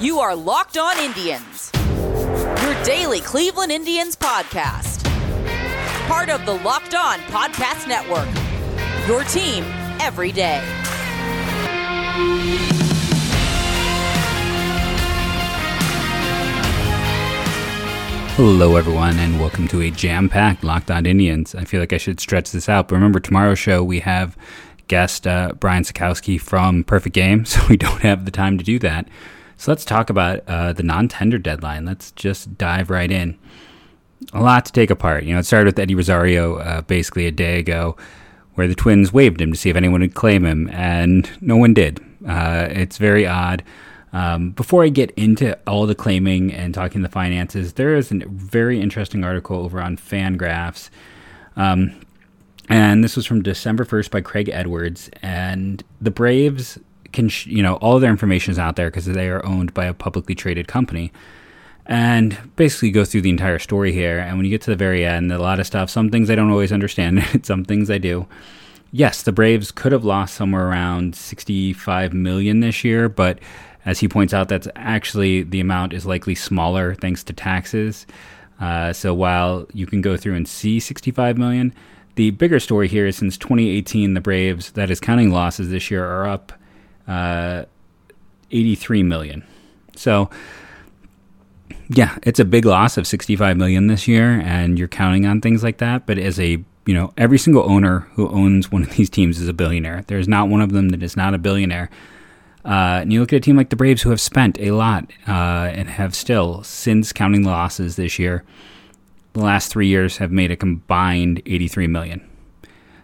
You are Locked On Indians, your daily Cleveland Indians podcast. Part of the Locked On Podcast Network, your team every day. Hello, everyone, and welcome to a jam packed Locked On Indians. I feel like I should stretch this out, but remember, tomorrow's show we have guest uh, Brian Sakowski from Perfect Game, so we don't have the time to do that. So let's talk about uh, the non tender deadline. Let's just dive right in. A lot to take apart. You know, it started with Eddie Rosario uh, basically a day ago, where the Twins waived him to see if anyone would claim him, and no one did. Uh, it's very odd. Um, before I get into all the claiming and talking the finances, there is a very interesting article over on Fangraphs. Um, and this was from December 1st by Craig Edwards. And the Braves can, sh- you know, all their information is out there because they are owned by a publicly traded company. And basically go through the entire story here. And when you get to the very end, a lot of stuff, some things I don't always understand, some things I do. Yes, the Braves could have lost somewhere around 65 million this year, but as he points out, that's actually the amount is likely smaller thanks to taxes. Uh, so while you can go through and see 65 million, the bigger story here is since 2018, the Braves, that is counting losses this year, are up uh, 83 million. So yeah, it's a big loss of 65 million this year, and you're counting on things like that. But as a you know, every single owner who owns one of these teams is a billionaire. There's not one of them that is not a billionaire. Uh, and you look at a team like the Braves who have spent a lot uh, and have still, since counting the losses this year, the last three years have made a combined 83 million.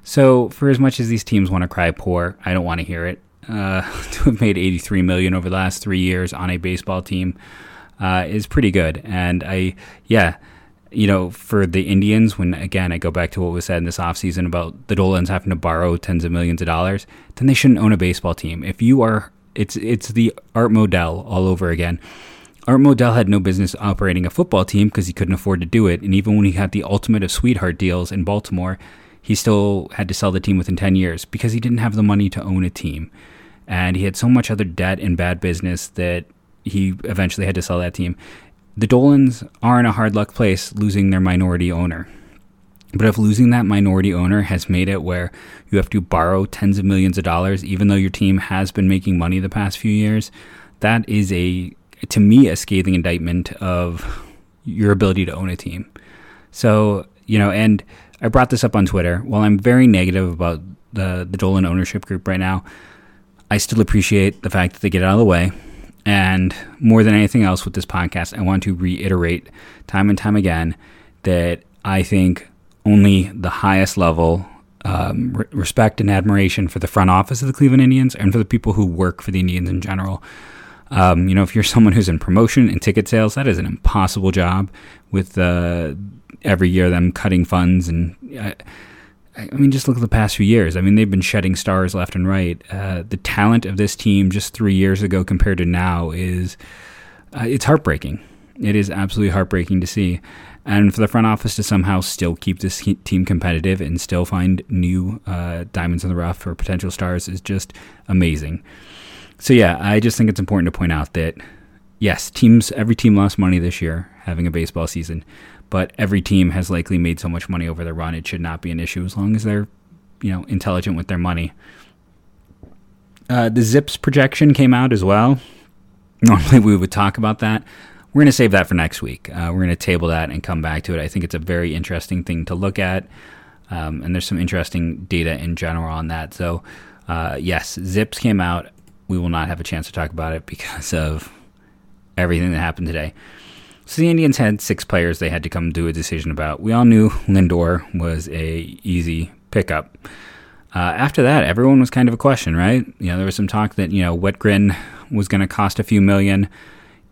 So, for as much as these teams want to cry poor, I don't want to hear it. Uh, to have made 83 million over the last three years on a baseball team uh, is pretty good. And I, yeah, you know, for the Indians, when again I go back to what was said in this offseason about the Dolans having to borrow tens of millions of dollars, then they shouldn't own a baseball team. If you are it's it's the Art Modell all over again. Art Modell had no business operating a football team because he couldn't afford to do it, and even when he had the ultimate of sweetheart deals in Baltimore, he still had to sell the team within 10 years because he didn't have the money to own a team. And he had so much other debt and bad business that he eventually had to sell that team. The Dolans are in a hard luck place losing their minority owner. But if losing that minority owner has made it where you have to borrow tens of millions of dollars, even though your team has been making money the past few years, that is a, to me, a scathing indictment of your ability to own a team. So, you know, and I brought this up on Twitter. While I'm very negative about the, the Dolan ownership group right now, I still appreciate the fact that they get out of the way. And more than anything else with this podcast, I want to reiterate time and time again that I think only the highest level um, re- respect and admiration for the front office of the Cleveland Indians and for the people who work for the Indians in general. Um, you know, if you're someone who's in promotion and ticket sales, that is an impossible job with uh, every year them cutting funds. And uh, I mean, just look at the past few years. I mean, they've been shedding stars left and right. Uh, the talent of this team just three years ago compared to now is uh, it's heartbreaking. It is absolutely heartbreaking to see. And for the front office to somehow still keep this team competitive and still find new uh, diamonds in the rough for potential stars is just amazing. So yeah, I just think it's important to point out that yes, teams every team lost money this year having a baseball season, but every team has likely made so much money over their run it should not be an issue as long as they're you know intelligent with their money. Uh, the Zips projection came out as well. Normally we would talk about that we're going to save that for next week. Uh, we're going to table that and come back to it. I think it's a very interesting thing to look at, um, and there's some interesting data in general on that. So, uh, yes, Zips came out. We will not have a chance to talk about it because of everything that happened today. So the Indians had six players they had to come do a decision about. We all knew Lindor was a easy pickup. Uh, after that, everyone was kind of a question, right? You know, there was some talk that you know Wittgren was going to cost a few million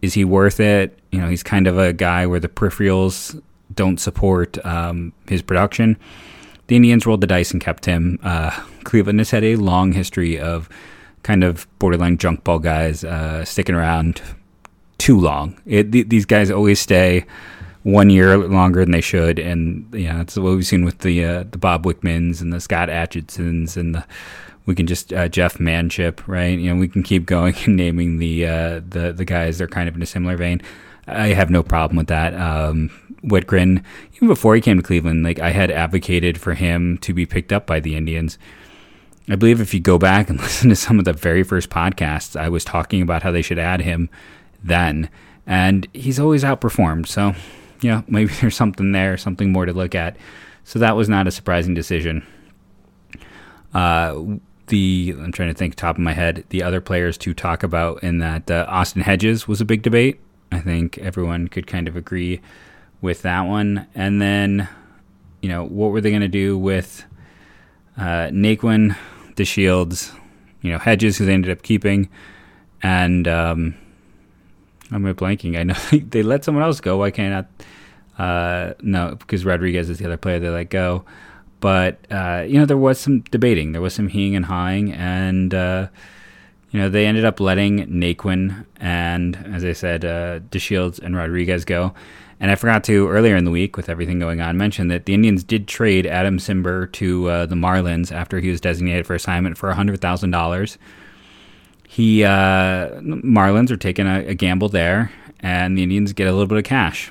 is he worth it? You know, he's kind of a guy where the peripherals don't support um, his production. The Indians rolled the dice and kept him. Uh, Cleveland has had a long history of kind of borderline junk ball guys uh, sticking around too long. It, th- these guys always stay one year longer than they should, and know that's what we've seen with the uh, the Bob Wickmans and the Scott Atchisons and the we can just uh, Jeff Manship, right? You know, we can keep going and naming the uh, the the guys. They're kind of in a similar vein. I have no problem with that. Um, Wittgren, even before he came to Cleveland, like I had advocated for him to be picked up by the Indians. I believe if you go back and listen to some of the very first podcasts, I was talking about how they should add him then, and he's always outperformed. So, yeah, maybe there's something there, something more to look at. So that was not a surprising decision. Uh, the I'm trying to think top of my head the other players to talk about in that uh, Austin Hedges was a big debate. I think everyone could kind of agree with that one. And then, you know, what were they going to do with uh, Naquin, Shields, you know, Hedges, who they ended up keeping, and um, I'm blanking. I know they let someone else go. Why can't I? Uh, no, because Rodriguez is the other player they let go. But uh, you know, there was some debating. There was some heing and hawing, and uh, you know, they ended up letting Naquin and, as I said, uh, DeShields and Rodriguez go. And I forgot to earlier in the week, with everything going on, mention that the Indians did trade Adam Cimber to uh, the Marlins after he was designated for assignment for hundred thousand dollars. He uh, Marlins are taking a, a gamble there, and the Indians get a little bit of cash.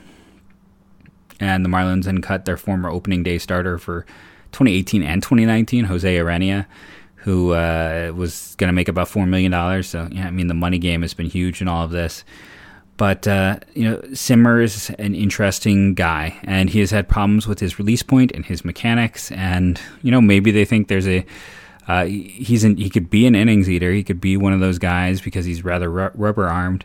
And the Marlins then cut their former opening day starter for 2018 and 2019, Jose Urena, who uh, was going to make about $4 million. So, yeah, I mean, the money game has been huge in all of this. But, uh, you know, Cimber is an interesting guy, and he has had problems with his release point and his mechanics. And, you know, maybe they think there's a. Uh, he's in, he could be an innings eater. He could be one of those guys because he's rather ru- rubber armed.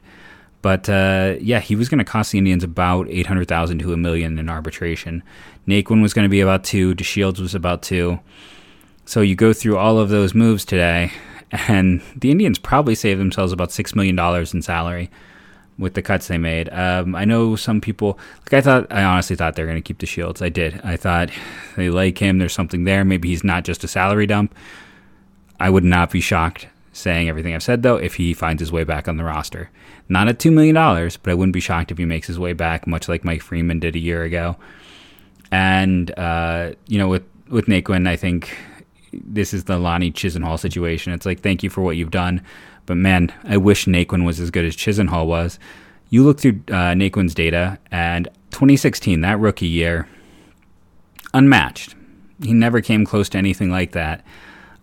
But uh, yeah, he was going to cost the Indians about eight hundred thousand to a million in arbitration. Naquin was going to be about two. DeShields was about two. So you go through all of those moves today, and the Indians probably saved themselves about six million dollars in salary with the cuts they made. Um, I know some people like I thought. I honestly thought they were going to keep DeShields. I did. I thought they like him. There's something there. Maybe he's not just a salary dump. I would not be shocked saying everything I've said though if he finds his way back on the roster. Not at two million dollars, but I wouldn't be shocked if he makes his way back, much like Mike Freeman did a year ago. And uh, you know, with with Naquin, I think this is the Lonnie Chisenhall situation. It's like, thank you for what you've done, but man, I wish Naquin was as good as Chisenhall was. You look through uh, Naquin's data, and 2016, that rookie year, unmatched. He never came close to anything like that.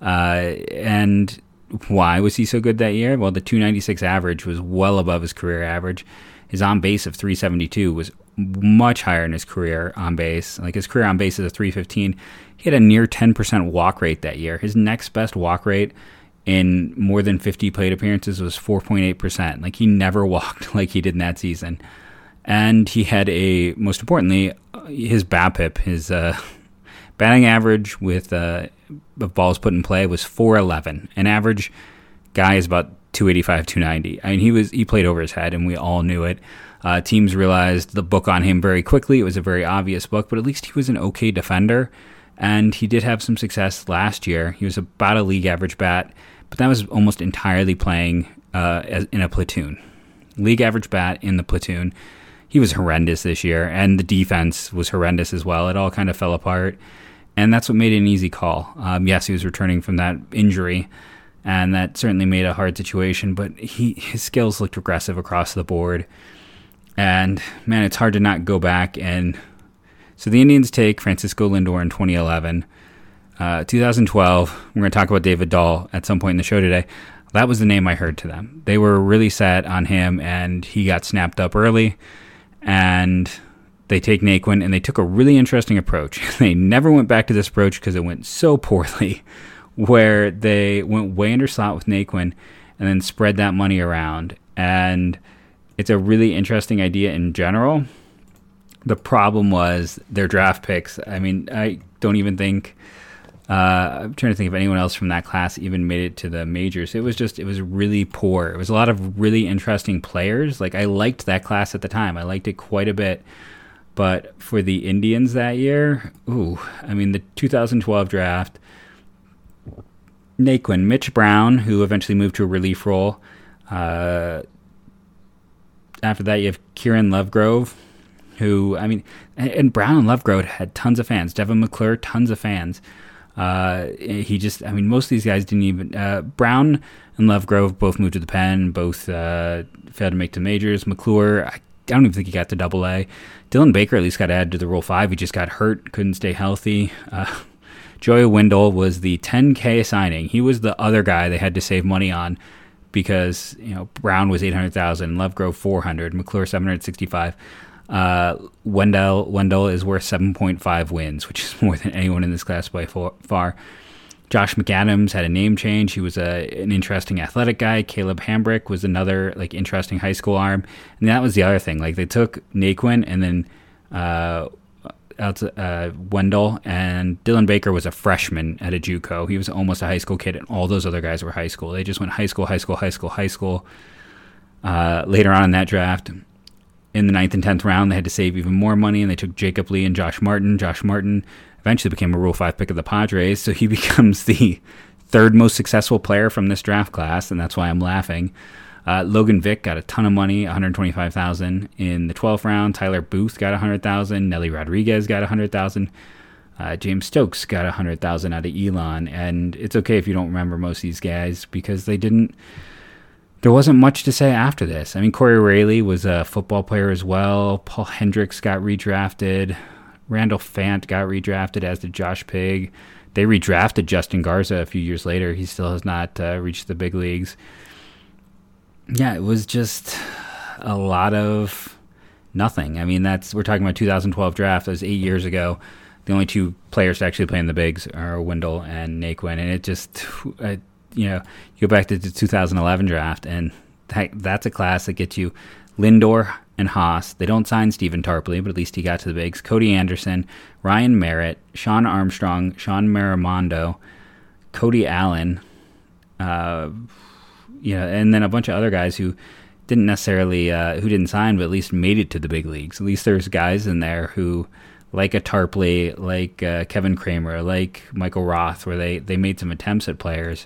Uh, and why was he so good that year? Well, the 296 average was well above his career average. His on base of 372 was much higher in his career on base. Like his career on base is a 315. He had a near 10% walk rate that year. His next best walk rate in more than 50 plate appearances was 4.8%. Like he never walked like he did in that season. And he had a, most importantly, his BABIP, his uh, batting average with uh, of balls put in play was 411. An average guy is about 285, 290. I mean, he was he played over his head, and we all knew it. Uh, teams realized the book on him very quickly. It was a very obvious book, but at least he was an okay defender, and he did have some success last year. He was about a league average bat, but that was almost entirely playing uh, as, in a platoon. League average bat in the platoon. He was horrendous this year, and the defense was horrendous as well. It all kind of fell apart, and that's what made it an easy call. Um, yes, he was returning from that injury, and that certainly made a hard situation. But he his skills looked regressive across the board, and man, it's hard to not go back and. So the Indians take Francisco Lindor in 2011. Uh, 2012, we're going to talk about David Dahl at some point in the show today. That was the name I heard to them. They were really set on him, and he got snapped up early. And they take Naquin, and they took a really interesting approach. they never went back to this approach because it went so poorly where they went way under slot with Naquin and then spread that money around. And it's a really interesting idea in general. The problem was their draft picks. I mean, I don't even think. Uh, I'm trying to think if anyone else from that class even made it to the majors. It was just, it was really poor. It was a lot of really interesting players. Like, I liked that class at the time, I liked it quite a bit. But for the Indians that year, ooh, I mean, the 2012 draft, Naquin, Mitch Brown, who eventually moved to a relief role. Uh, after that, you have Kieran Lovegrove, who, I mean, and, Brown and Lovegrove had tons of fans. D'vone McClure, tons of fans. Uh, he just, I mean, most of these guys didn't even. Uh, Brown and Lovegrove both moved to the pen, both uh, failed to make the majors. McClure, I don't even think he got to double A. Dylan Baker at least got added to the Rule 5. He just got hurt, couldn't stay healthy. Uh, Joey Wendle was the 10K signing. He was the other guy they had to save money on because, you know, Brown was 800,000, Lovegrove 400, McClure 765. Uh, Wendle Wendle is worth 7.5 wins, which is more than anyone in this class by far. Josh McAdams had a name change. He was a, an interesting athletic guy. Caleb Hamrick was another like interesting high school arm, and that was the other thing. Like they took Naquin and then uh, uh, Wendle and Dylan Baker was a freshman at a JUCO. He was almost a high school kid, and all those other guys were high school. They just went high school, high school, high school, high school. Uh, later on in that draft, in the ninth and tenth round, they had to save even more money, and they took Jacob Lee and Josh Martin. Josh Martin eventually became a Rule Five pick of the Padres, so he becomes the third most successful player from this draft class, and that's why I'm laughing. Uh, Logan Vick got a ton of money, 125,000 in the 12th round. Tyler Booth got 100,000. Nelly Rodriguez got 100,000. Uh, James Stokes got 100,000 out of Elon, and it's okay if you don't remember most of these guys because they didn't there wasn't much to say after this. I mean, Corey Rayleigh was a football player as well. Paul Hendricks got redrafted. Randall Fant got redrafted, as did Josh Pig. They redrafted Justin Garza a few years later. He still has not uh, reached the big leagues. Yeah, it was just a lot of nothing. I mean, that's we're talking about 2012 draft. That was eight years ago. The only two players to actually play in the bigs are Wendle and Naquin, and it just it, you know, you go back to the 2011 draft, and that, that's a class that gets you Lindor and Haas. They don't sign Stephen Tarpley, but at least he got to the bigs. Cody Anderson, Ryan Merritt, Shawn Armstrong, Shawn Morimando, Cody Allen, uh, you know, and then a bunch of other guys who didn't necessarily uh, who didn't sign, but at least made it to the big leagues. At least there's guys in there who like a Tarpley, like uh, Kevin Kramer, like Michael Roth, where they, they made some attempts at players.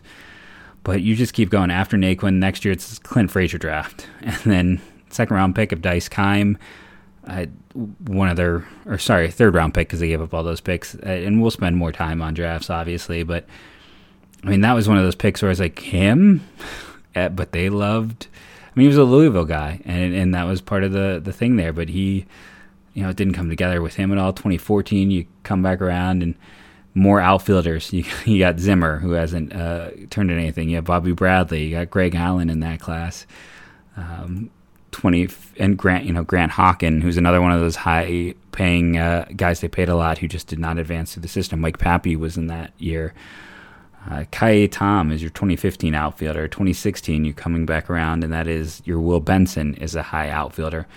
But you just keep going. After Naquin, next year it's Clint Frazier draft. And then second round pick of Dace Kime, uh, one of their, or sorry, third round pick because they gave up all those picks. Uh, and we'll spend more time on drafts, obviously. But I mean, that was one of those picks where I was like, him? Uh, but they loved, I mean, he was a Louisville guy. And, and that was part of the, the thing there. But he, you know, it didn't come together with him at all. 2014, you come back around and more outfielders. You, you got Zimmer, who hasn't uh, turned in anything. You have Bobby Bradley. You got Greg Allen in that class. Um, 20 and Grant, you know, Grant Hockin, who's another one of those high paying uh, guys they paid a lot who just did not advance through the system. Mike Papi was in that year. Uh, Tom is your 2015 outfielder. 2016, you're coming back around, and that is your Will Benson is a high outfielder.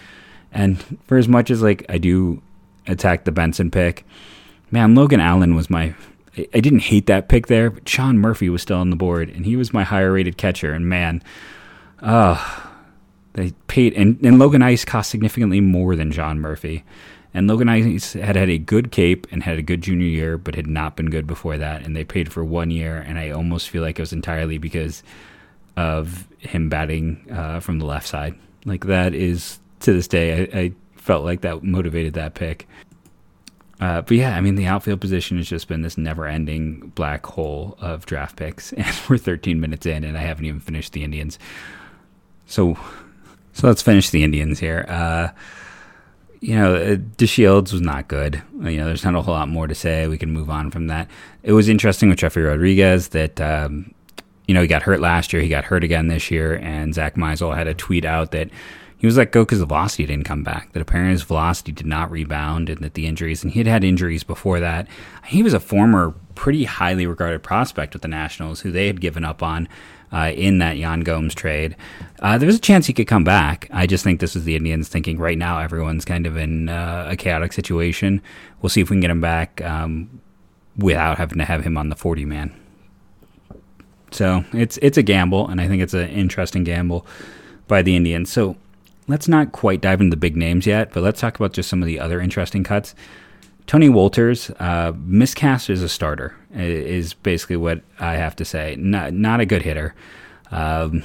And for as much as like I do attack the Benson pick, man, Logan Allen was my. I didn't hate that pick there, but Sean Murphy was still on the board, and he was my higher rated catcher. And man, uh, they paid, and, and Logan Ice cost significantly more than John Murphy. And Logan Ice had had a good cape and had a good junior year, but had not been good before that. And they paid for one year, and I almost feel like it was entirely because of him batting uh, from the left side. Like that is to this day, I, I felt like that motivated that pick. Uh, but yeah, I mean, the outfield position has just been this never-ending black hole of draft picks, and we're 13 minutes in, and I haven't even finished the Indians. So, so let's finish the Indians here. Uh, you know, uh, DeShields was not good. You know, there's not a whole lot more to say. We can move on from that. It was interesting with Jeffrey Rodriguez that, um, you know, he got hurt last year. He got hurt again this year, and Zach Meisel had a tweet out that he was let go because the velocity didn't come back. That apparently his velocity did not rebound, and that the injuries, and he had had injuries before that. He was a former pretty highly regarded prospect with the Nationals, who they had given up on uh, in that Yan Gomes trade. Uh, there was a chance he could come back. I just think this is the Indians thinking right now everyone's kind of in uh, a chaotic situation. We'll see if we can get him back um, without having to have him on the 40 man. So it's it's a gamble, and I think it's an interesting gamble by the Indians. So let's not quite dive into the big names yet, but let's talk about just some of the other interesting cuts. Tony Wolters, uh, miscast as a starter, is basically what I have to say. Not not a good hitter. Um,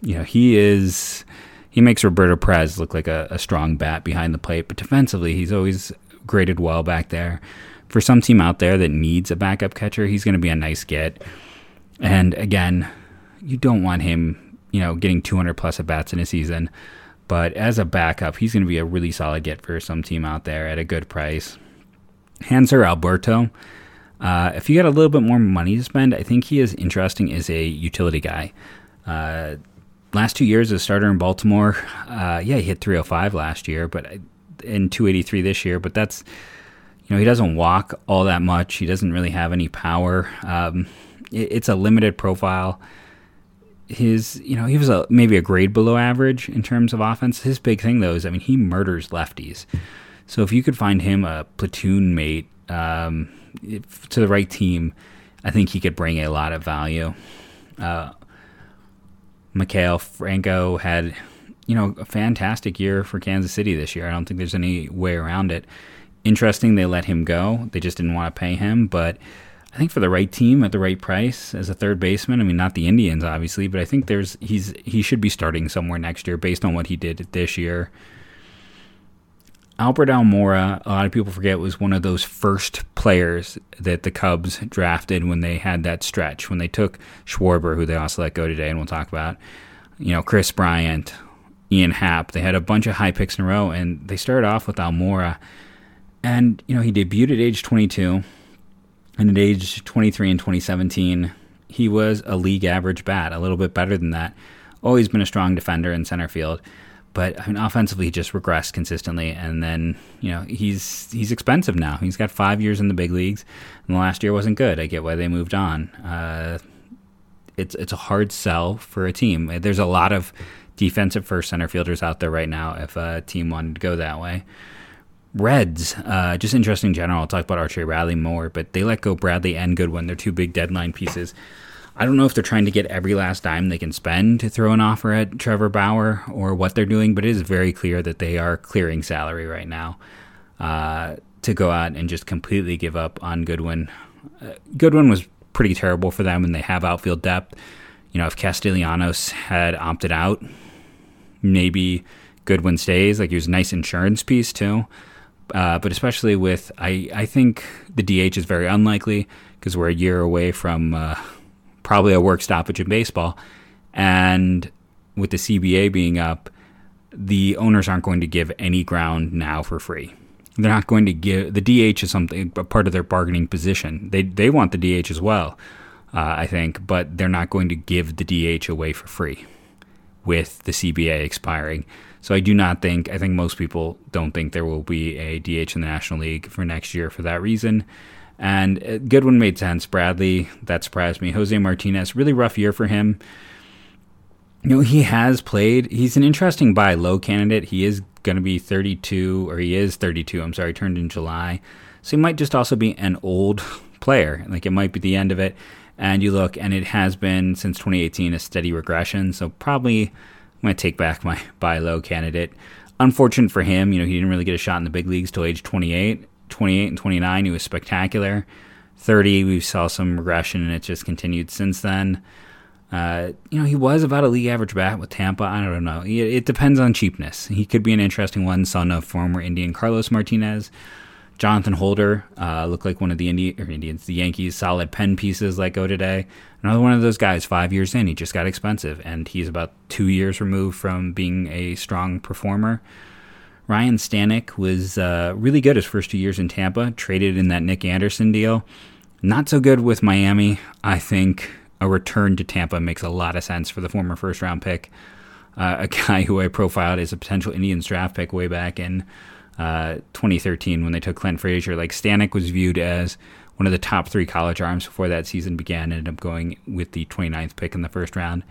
you know, he is. He makes Roberto Perez look like a, a, strong bat behind the plate, but defensively, he's always graded well back there. for some team out there that needs a backup catcher, he's going to be a nice get. And again, you don't want him, you know, getting 200 plus at bats in a season. But as a backup, he's going to be a really solid get for some team out there at a good price. Hanser Alberto. Uh, if you got a little bit more money to spend, I think he is interesting as a utility guy. Uh, last two years as a starter in Baltimore, uh, yeah, he hit 305 last year, but in 283 this year. But that's you know he doesn't walk all that much. He doesn't really have any power. Um, it, it's a limited profile. His you know he was a maybe a grade below average in terms of offense. His big thing though is I mean he murders lefties. So if you could find him a platoon mate um, if, to the right team, I think he could bring a lot of value. Uh, Maikel Franco had, you know, a fantastic year for Kansas City this year. I don't think there's any way around it. Interesting, they let him go. They just didn't want to pay him, but I think for the right team at the right price as a third baseman. I mean, not the Indians, obviously, but I think there's he's he should be starting somewhere next year based on what he did this year. Albert Almora, a lot of people forget, was one of those first players that the Cubs drafted when they had that stretch, when they took Schwarber, who they also let go today, and we'll talk about, you know, Kris Bryant, Ian Happ. They had a bunch of high picks in a row, and they started off with Almora. And, you know, he debuted at age 22, and at age 23 in 2017, he was a league average bat, a little bit better than that. Always been a strong defender in center field but I mean, offensively, he just regressed consistently. And then, you know, he's he's expensive now. He's got five years in the big leagues, and the last year wasn't good. I get why they moved on. Uh, it's it's a hard sell for a team. There's a lot of defensive first center fielders out there right now. If a team wanted to go that way. Reds, uh, just interesting in general. I'll talk about Archie Bradley more, but they let go Bradley and Goodwin. They're two big deadline pieces. I don't know if they're trying to get every last dime they can spend to throw an offer at Trevor Bauer or what they're doing, but it is very clear that they are clearing salary right now uh, to go out and just completely give up on Goodwin. Uh, Goodwin was pretty terrible for them, and they have outfield depth. You know, if Castellanos had opted out, maybe Goodwin stays. Like he was a nice insurance piece too. Uh, but especially with, I, I think the DH is very unlikely because we're a year away from uh, probably a work stoppage in baseball. And with the CBA being up, the owners aren't going to give any ground now for free. They're not going to give the DH is something a part of their bargaining position. They they want the DH as well, uh, I think, but they're not going to give the DH away for free with the CBA expiring. So I do not think I think most people don't think there will be a DH in the National League for next year for that reason. And uh, Goodwin made sense. Bradley, that surprised me. Jose Martinez, really rough year for him. You know, he has played. He's an interesting buy low candidate. He is going to be 32, or he is 32. I'm sorry, turned in July. So he might just also be an old player. Like it might be the end of it. And you look, and it has been since 2018 a steady regression. So probably I'm going to take back my buy low candidate. Unfortunate for him, you know, he didn't really get a shot in the big leagues till age 28. 28 and 29, he was spectacular. 30, we saw some regression, and it just continued since then. Uh, you know, he was about a league average bat with Tampa. I don't know. It, it, depends on cheapness. He could be an interesting one, son of former Indian Carlos Martinez. Jonathan Holder uh, looked like one of the Indi- Indians, the Yankees' solid pen pieces let go today. Another one of those guys, five years in, he just got expensive, and he's about two years removed from being a strong performer. Ryan Stanek was uh, really good his first two years in Tampa, traded in that Nick Anderson deal. Not so good with Miami. I think a return to Tampa makes a lot of sense for the former first round pick. Uh, a guy who I profiled as a potential Indians draft pick way back in uh, 2013 when they took Clint Frazier. Like Stanek was viewed as one of the top three college arms before that season began, ended up going with the 29th pick in the first round.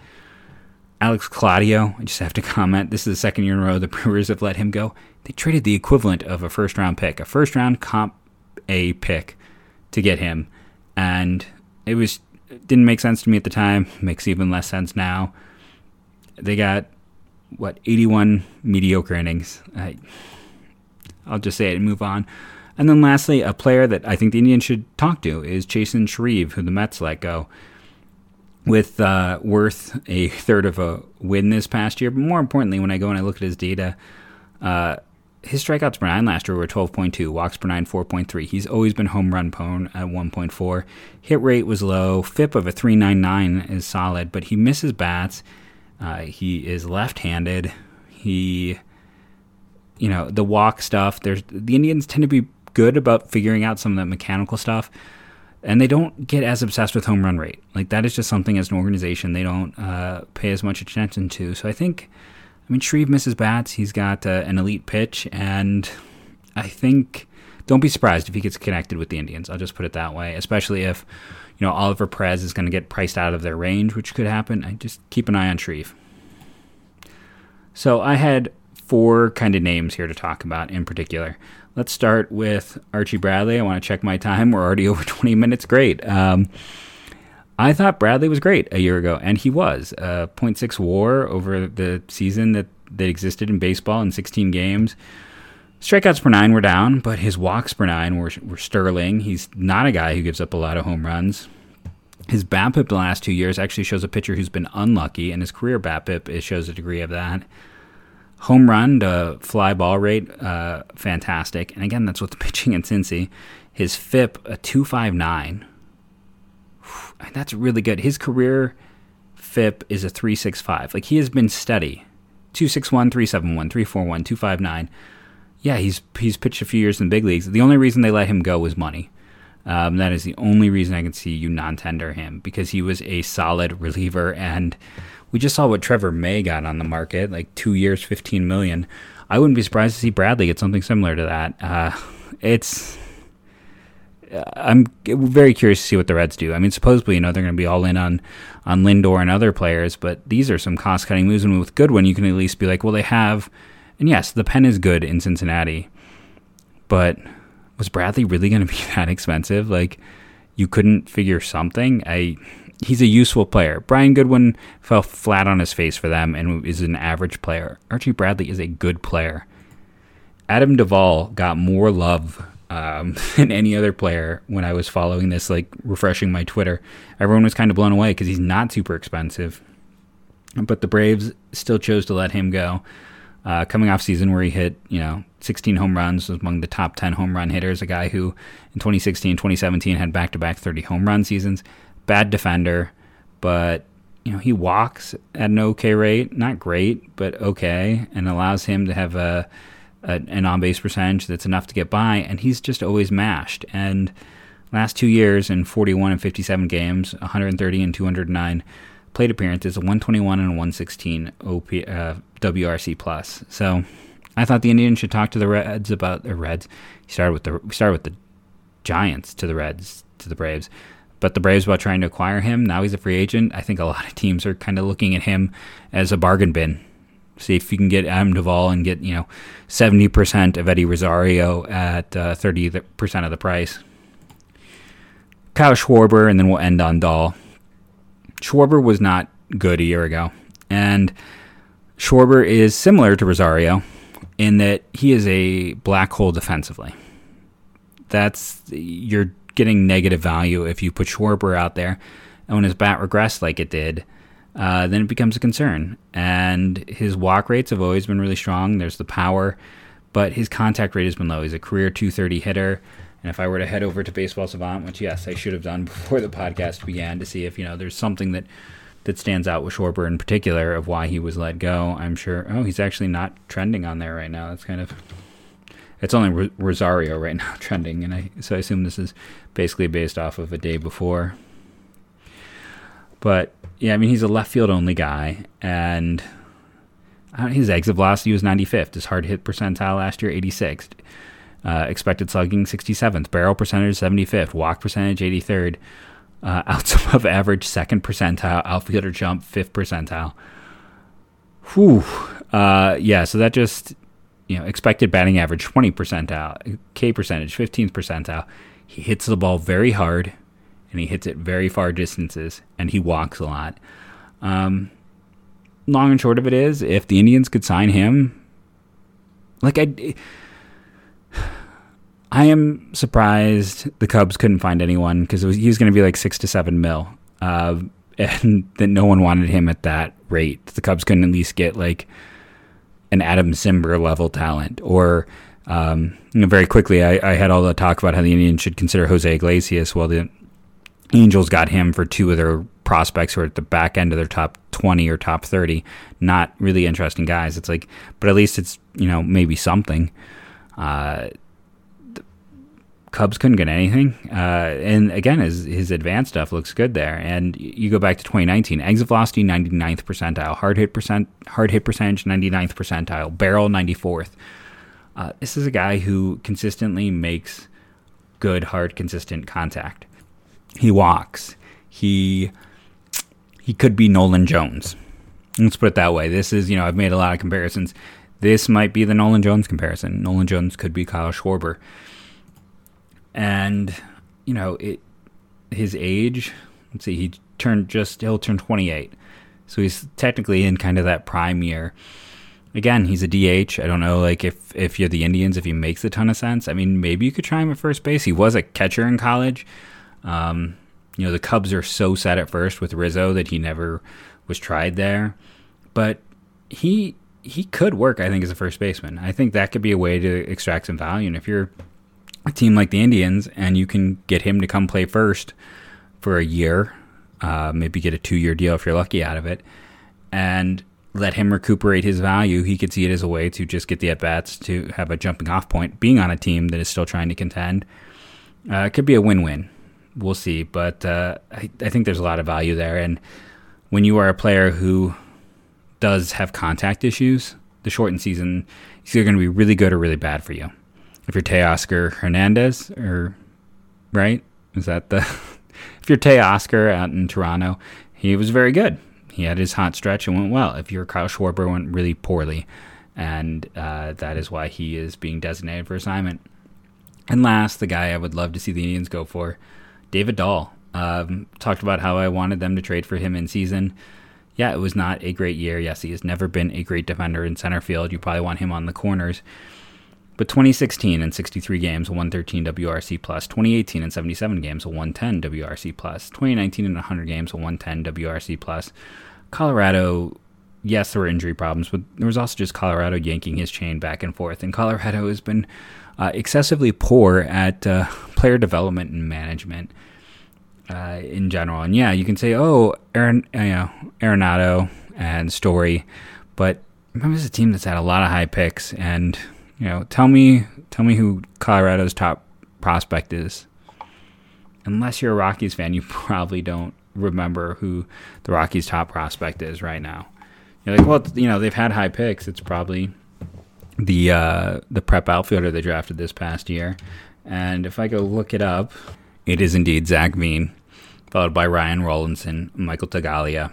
Alex Claudio, I just have to comment. This is the second year in a row the Brewers have let him go. They traded the equivalent of a first round pick, a first round comp A pick to get him. And it was it didn't make sense to me at the time. Makes even less sense now. They got what 81 mediocre innings. I, I'll just say it and move on. And then lastly, a player that I think the Indians should talk to is Chasen Shreve, who the Mets let go with uh, worth a third of a win this past year. But more importantly, when I go and I look at his data, uh, his strikeouts per nine last year were 12.2, walks per nine 4.3. He's always been home run prone at 1.4. Hit rate was low. FIP of a 3.99 is solid, but he misses bats. Uh, he is left-handed. He, you know, the walk stuff. There's the Indians tend to be good about figuring out some of the mechanical stuff, and they don't get as obsessed with home run rate. Like that is just something as an organization they don't uh, pay as much attention to. So I think I mean, Shreve misses bats. He's got uh, an elite pitch, and I think don't be surprised if he gets connected with the Indians. I'll just put it that way. Especially if you know Oliver Perez is going to get priced out of their range, which could happen. I just keep an eye on Shreve. So I had four kind of names here to talk about in particular. Let's start with Archie Bradley. I want to check my time. We're already over 20 minutes. Great. Um, I thought Bradley was great a year ago, and he was. Uh, 0.6 war over the season that, that existed in baseball in 16 games. Strikeouts per nine were down, but his walks per nine were, were sterling. He's not a guy who gives up a lot of home runs. His BABIP the last two years actually shows a pitcher who's been unlucky, and his career BABIP It shows a degree of that. Home run to fly ball rate, uh, fantastic. And again, that's the pitching in Cincy. His FIP, a 259 that's really good. His career FIP is a 365. Like he has been steady. 261, 371, 341, 259. Yeah, he's he's pitched a few years in the big leagues. The only reason they let him go was money. Um, that is the only reason I can see you non-tender him because he was a solid reliever, and we just saw what Trevor May got on the market, like two years, fifteen million. I wouldn't be surprised to see Bradley get something similar to that. Uh, it's I'm very curious to see what the Reds do. I mean, supposedly, you know, they're going to be all in on on Lindor and other players, but these are some cost cutting moves. And with Goodwin, you can at least be like, well, they have, and yes, the pen is good in Cincinnati, but was Bradley really going to be that expensive? Like, you couldn't figure something. I he's a useful player. Brian Goodwin fell flat on his face for them and is an average player. Archie Bradley is a good player. Adam Duvall got more love um, than any other player when I was following this, like refreshing my Twitter. Everyone was kind of blown away because he's not super expensive. But the Braves still chose to let him go. Uh, coming off season where he hit, you know, 16 home runs, was among the top 10 home run hitters. A guy who in 2016, 2017 had back to back 30 home run seasons. Bad defender, but you know he walks at an okay rate, not great, but okay, and allows him to have a an on base percentage that's enough to get by, and he's just always mashed. And last two years in 41 and 57 games, 130 and 209 plate appearances, a 121 and a 116 OP, uh, WRC plus. So I thought the Indians should talk to the Reds about the Reds. He started with the we started with the Giants to the Reds to the Braves. But the Braves about trying to acquire him. Now he's a free agent. I think a lot of teams are kind of looking at him as a bargain bin see if you can get Adam Duvall and get you know seventy percent of Eddie Rosario at uh, thirty percent of the price. Kyle Schwarber, and then we'll end on Dahl. Schwarber was not good a year ago, and Schwarber is similar to Rosario in that he is a black hole defensively. That's you're getting negative value if you put Schwarber out there, and when his bat regressed like it did uh, then it becomes a concern. And his walk rates have always been really strong. There's the power, but his contact rate has been low. He's a career 230 hitter. And if I were to head over to Baseball Savant, which yes, I should have done before the podcast began, to see if you know there's something that that stands out with Schwarber in particular of why he was let go, I'm sure. Oh, he's actually not trending on there right now. That's kind of it's only Rosario right now trending, and I so I assume this is basically based off of a day before. But yeah, I mean he's a left field only guy, and his exit velocity was 95th. His hard hit percentile last year 86th. Uh, expected slugging 67th. Barrel percentage 75th. Walk percentage 83rd. Uh, outs above average second percentile. Outfielder jump fifth percentile. Whew. Uh, yeah, so that just you know expected batting average 20 percentile. K percentage 15th percentile. He hits the ball very hard and he hits it very far distances, and he walks a lot. Um, long and short of it is, if the Indians could sign him, like I, I am surprised the Cubs couldn't find anyone because he was going to be like six to seven mil, uh, and that no one wanted him at that rate. The Cubs couldn't at least get like, an Adam Cimber level talent. Or um, you know, very quickly, I, I, had all the talk about how the Indians should consider Jose Iglesias. Well, the Angels got him for two of their prospects who are at the back end of their top 20 or top 30. Not really interesting guys. It's like, but at least it's, you know, maybe something. Uh, Cubs couldn't get anything. Uh, and again, his, his advanced stuff looks good there. And you go back to 2019, exit velocity 99th percentile, hard hit percent, hard hit percentage 99th percentile, barrel 94th. Uh, this is a guy who consistently makes good, hard, consistent contact. He walks. He he could be Nolan Jones. Let's put it that way. This is, you know, I've made a lot of comparisons. This might be the Nolan Jones comparison. Nolan Jones could be Kyle Schwarber and you know it his age let's see he turned just he'll turn 28 so he's technically in kind of that prime year. Again he's a dh i don't know like if if you're the indians if he makes a ton of sense. I mean maybe you could try him at first base. He was a catcher in college. Um, you know the cubs are so set at first with rizzo that he never was tried there. But he he could work i think as a first baseman. I think that could be a way to extract some value. And if you're a team like the Indians and you can get him to come play first for a year, uh, maybe get a two year deal if you're lucky out of it, and let him recuperate his value, he could see it as a way to just get the at bats to have a jumping off point, being on a team that is still trying to contend. Uh, it could be a win win. We'll see. But uh, I, I think there's a lot of value there. And when you are a player who does have contact issues, the shortened season is either going to be really good or really bad for you if you're Teoscar Hernandez, or right? Is that the if you're Teoscar out in Toronto, he was very good. He had his hot stretch and went well. If you're Kyle Schwarber, went really poorly, and uh, that is why he is being designated for assignment. And last, the guy I would love to see the Indians go for, David Dahl. Um, talked about how I wanted them to trade for him in season. Yeah, it was not a great year. Yes, he has never been a great defender in center field. You probably want him on the corners. But 2016 and 63 games, a 113 WRC plus. 2018 and 77 games, a 110 WRC plus. 2019 and 100 games, a 110 WRC plus. Colorado, yes, there were injury problems, but there was also just Colorado yanking his chain back and forth. And Colorado has been uh, excessively poor at uh, player development and management uh, in general. And yeah, you can say, oh, Aaron, you know, Arenado and Story, but remember, it's a team that's had a lot of high picks and you know, tell me tell me who Colorado's top prospect is. Unless you're a Rockies fan, you probably don't remember who the Rockies' top prospect is right now. You're like, well, you know, they've had high picks. It's probably the uh, the prep outfielder they drafted this past year. And if I go look it up, it is indeed Zach Veen, followed by Ryan Rolison, Michael Toglia,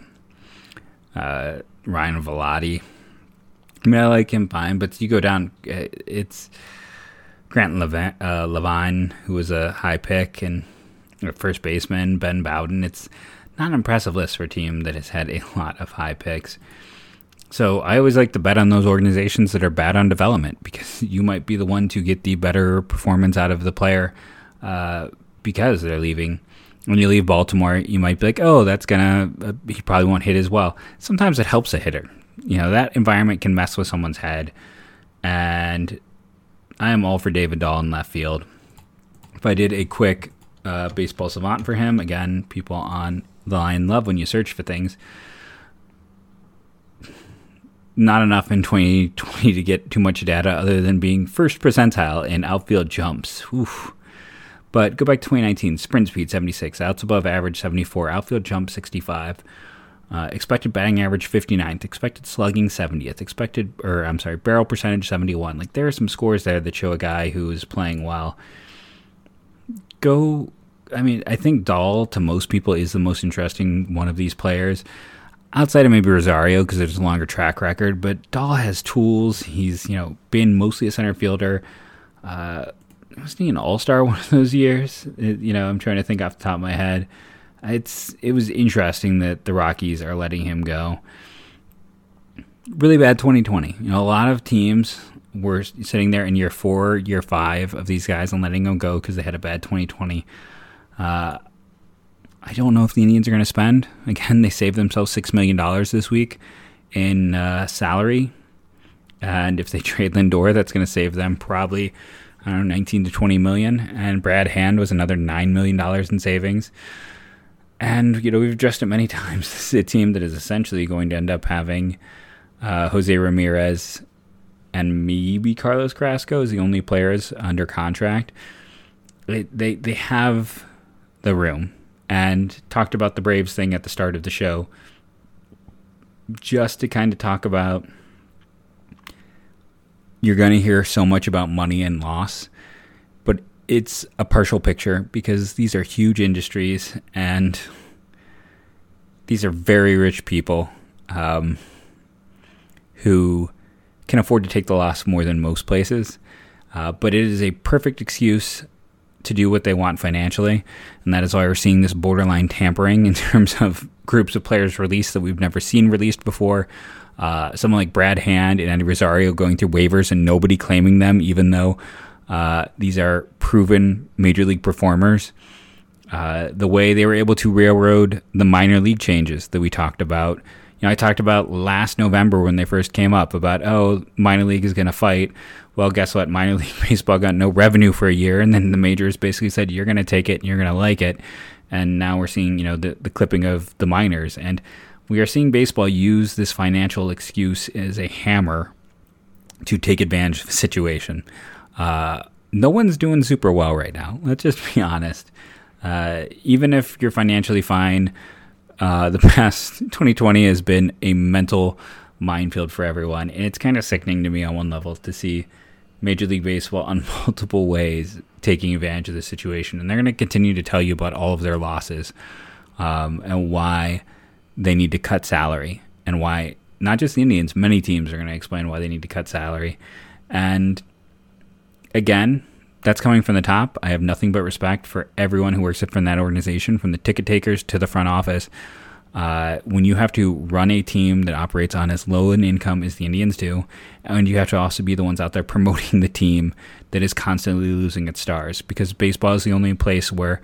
uh, Ryan Vilade, I like him fine, but you go down, uh, it's Grant Lavigne, uh, Levine, who was a high pick, and first baseman, Ben Bowden. It's not an impressive list for a team that has had a lot of high picks. So I always like to bet on those organizations that are bad on development because you might be the one to get the better performance out of the player uh, because they're leaving. When you leave Baltimore, you might be like, oh, that's gonna, uh, he probably won't hit as well. Sometimes it helps a hitter you know that environment can mess with someone's head. And i am all for david dahl in left field. If i did a quick uh, baseball savant for him again people on the line love when you search for things. Not enough in 2020 to get too much data other than being first percentile in outfield jumps. Oof. but go back to 2019 sprint speed 76 outs above average 74 outfield jump 65 uh, expected batting average 59th, expected slugging 70th, expected, or I'm sorry, barrel percentage 71. Like there are some scores there that show a guy who is playing well. Go, I mean, I think Dahl to most people is the most interesting one of these players. Outside of maybe Rosario because there's a longer track record, but Dahl has tools. He's you know been mostly a center fielder. Uh, wasn't he an All Star one of those years? It, you know, I'm trying to think off the top of my head it's it was interesting that the Rockies are letting him go. Really bad 2020. You know, a lot of teams were sitting there in year four, year five of these guys and letting them go because they had a bad 2020. Uh, I don't know if the Indians are going to spend. Again, they saved themselves six million dollars this week in uh, salary, And if they trade Lindor, that's going to save them probably, I don't know, 19 to 20 million. And Brad Hand was another $9 million in savings. And, you know, we've addressed it many times. This is a team that is essentially going to end up having uh, Jose Ramirez and maybe Carlos Carrasco as the only players under contract. They, they, they have the room and talked about the Braves thing at the start of the show just to kind of talk about you're going to hear so much about money and loss, it's a partial picture because these are huge industries and these are very rich people um, who can afford to take the loss more than most places. Uh, but it is a perfect excuse to do what they want financially. And that is why we're seeing this borderline tampering in terms of groups of players released that we've never seen released before. Uh, someone like Brad Hand and Eddie Rosario going through waivers and nobody claiming them, even though uh, these are proven major league performers. Uh, the way they were able to railroad the minor league changes that we talked about. You know, I talked about last November when they first came up about, oh, minor league is going to fight. Well, guess what? Minor league baseball got no revenue for a year, and then the majors basically said, you're going to take it and you're going to like it. And now we're seeing, you know, the, the clipping of the minors. And we are seeing baseball use this financial excuse as a hammer to take advantage of the situation. Uh, no one's doing super well right now. Let's just be honest. Uh, even if you're financially fine, uh, the past 2020 has been a mental minefield for everyone, and it's kind of sickening to me on one level to see Major League Baseball on multiple ways taking advantage of the situation, and they're going to continue to tell you about all of their losses um, and why they need to cut salary and why not just the Indians, many teams are going to explain why they need to cut salary. And again, that's coming from the top. I have nothing but respect for everyone who works in that organization, from the ticket takers to the front office. Uh, when you have to run a team that operates on as low an income as the Indians do, and you have to also be the ones out there promoting the team that is constantly losing its stars, because baseball is the only place where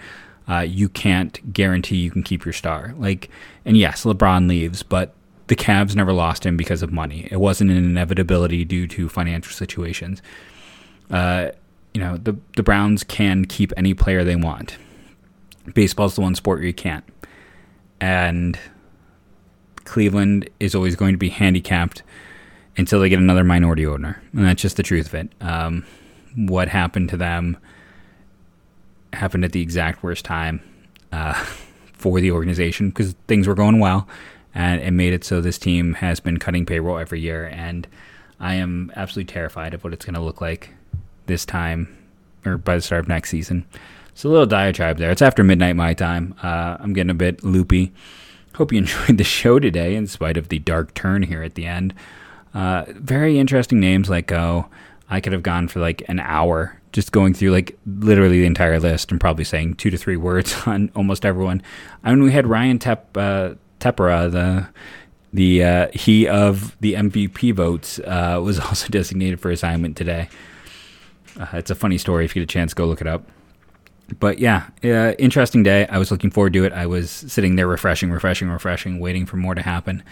uh, you can't guarantee you can keep your star. Like, and yes, LeBron leaves, but the Cavs never lost him because of money. It wasn't an inevitability due to financial situations. Uh, you know, the the Browns can keep any player they want. Baseball's the one sport where you can't. And Cleveland is always going to be handicapped until they get another minority owner. And that's just the truth of it. Um, what happened to them happened at the exact worst time uh, for the organization because things were going well. And it made it so this team has been cutting payroll every year. And I am absolutely terrified of what it's going to look like this time or by the start of next season. It's a little diatribe there. It's after midnight my time. Uh, I'm getting a bit loopy. Hope you enjoyed the show today, in spite of the dark turn here at the end. Uh, very interesting names like Go. I could have gone for like an hour just going through like literally the entire list and probably saying two to three words on almost everyone. I mean, we had Ryan Tep, uh, Tepera, the the uh, he of the MVP votes, uh, was also designated for assignment today. Uh, it's a funny story. If you get a chance, go look it up. But yeah, uh, interesting day. I was looking forward to it. I was sitting there refreshing, refreshing, refreshing, waiting for more to happen.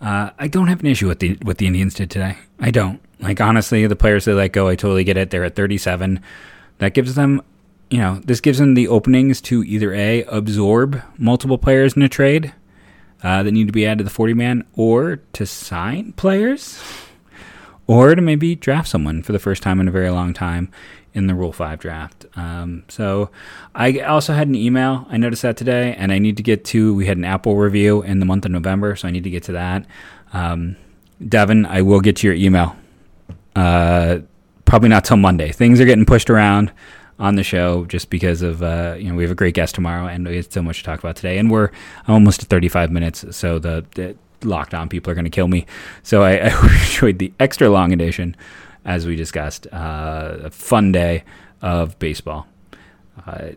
Uh, I don't have an issue with the what the Indians did today. I don't. Like honestly, the players they let go, I totally get it. They're at 37. That gives them, you know, this gives them the openings to either a absorb multiple players in a trade uh, that need to be added to the 40 man, or to sign players or to maybe draft someone for the first time in a very long time in the Rule 5 draft. Um, so I also had an email. I noticed that today, and I need to get to. We had an Apple review in the month of November, so I need to get to that. Um, Devin, I will get to your email. Uh, probably not till Monday. Things are getting pushed around on the show just because of uh, you know we have a great guest tomorrow and we have so much to talk about today and we're almost at 35 minutes so the, the locked on people are going to kill me. So I, I, enjoyed the extra long edition, as we discussed. Uh, a fun day of baseball. Uh,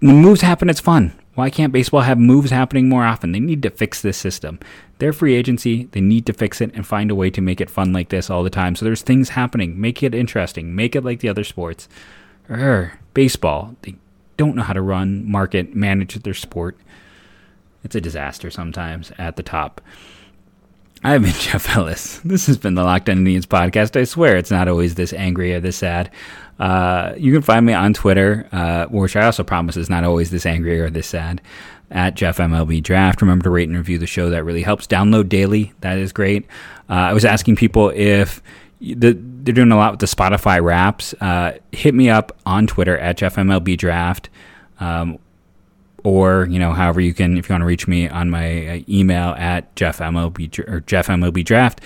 when moves happen, it's fun. Why can't baseball have moves happening more often? They need to fix this system. They're free agency. They need to fix it and find a way to make it fun like this all the time. So there's things happening. Make it interesting. Make it like the other sports. Urgh, baseball. They don't know how to run, market, manage their sport. It's a disaster sometimes at the top. I've been Jeff Ellis. This has been the Locked On Indians podcast. I swear it's not always this angry or this sad. Uh, you can find me on Twitter, uh, which I also promise is not always this angry or this sad, at Jeff MLB Draft. Remember to rate and review the show. That really helps. Download daily. That is great. Uh, I was asking people if the, they're doing a lot with the Spotify Wraps. Uh, hit me up on Twitter at Jeff MLB Draft. Um, or you know however you can if you want to reach me on my uh, email at jeffmlb or jeffmlbdraft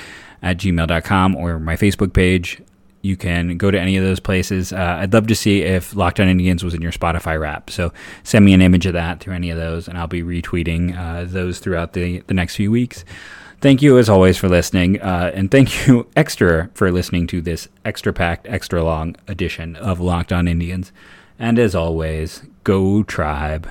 at gmail.com or my facebook page. You can go to any of those places. Uh, i'd love to see if locked on indians was in your spotify wrap so send me an image of that through any of those and i'll be retweeting uh, those throughout the, the next few weeks. Thank you as always for listening uh, and thank you extra for listening to this extra packed extra long edition of locked on indians. And as always go tribe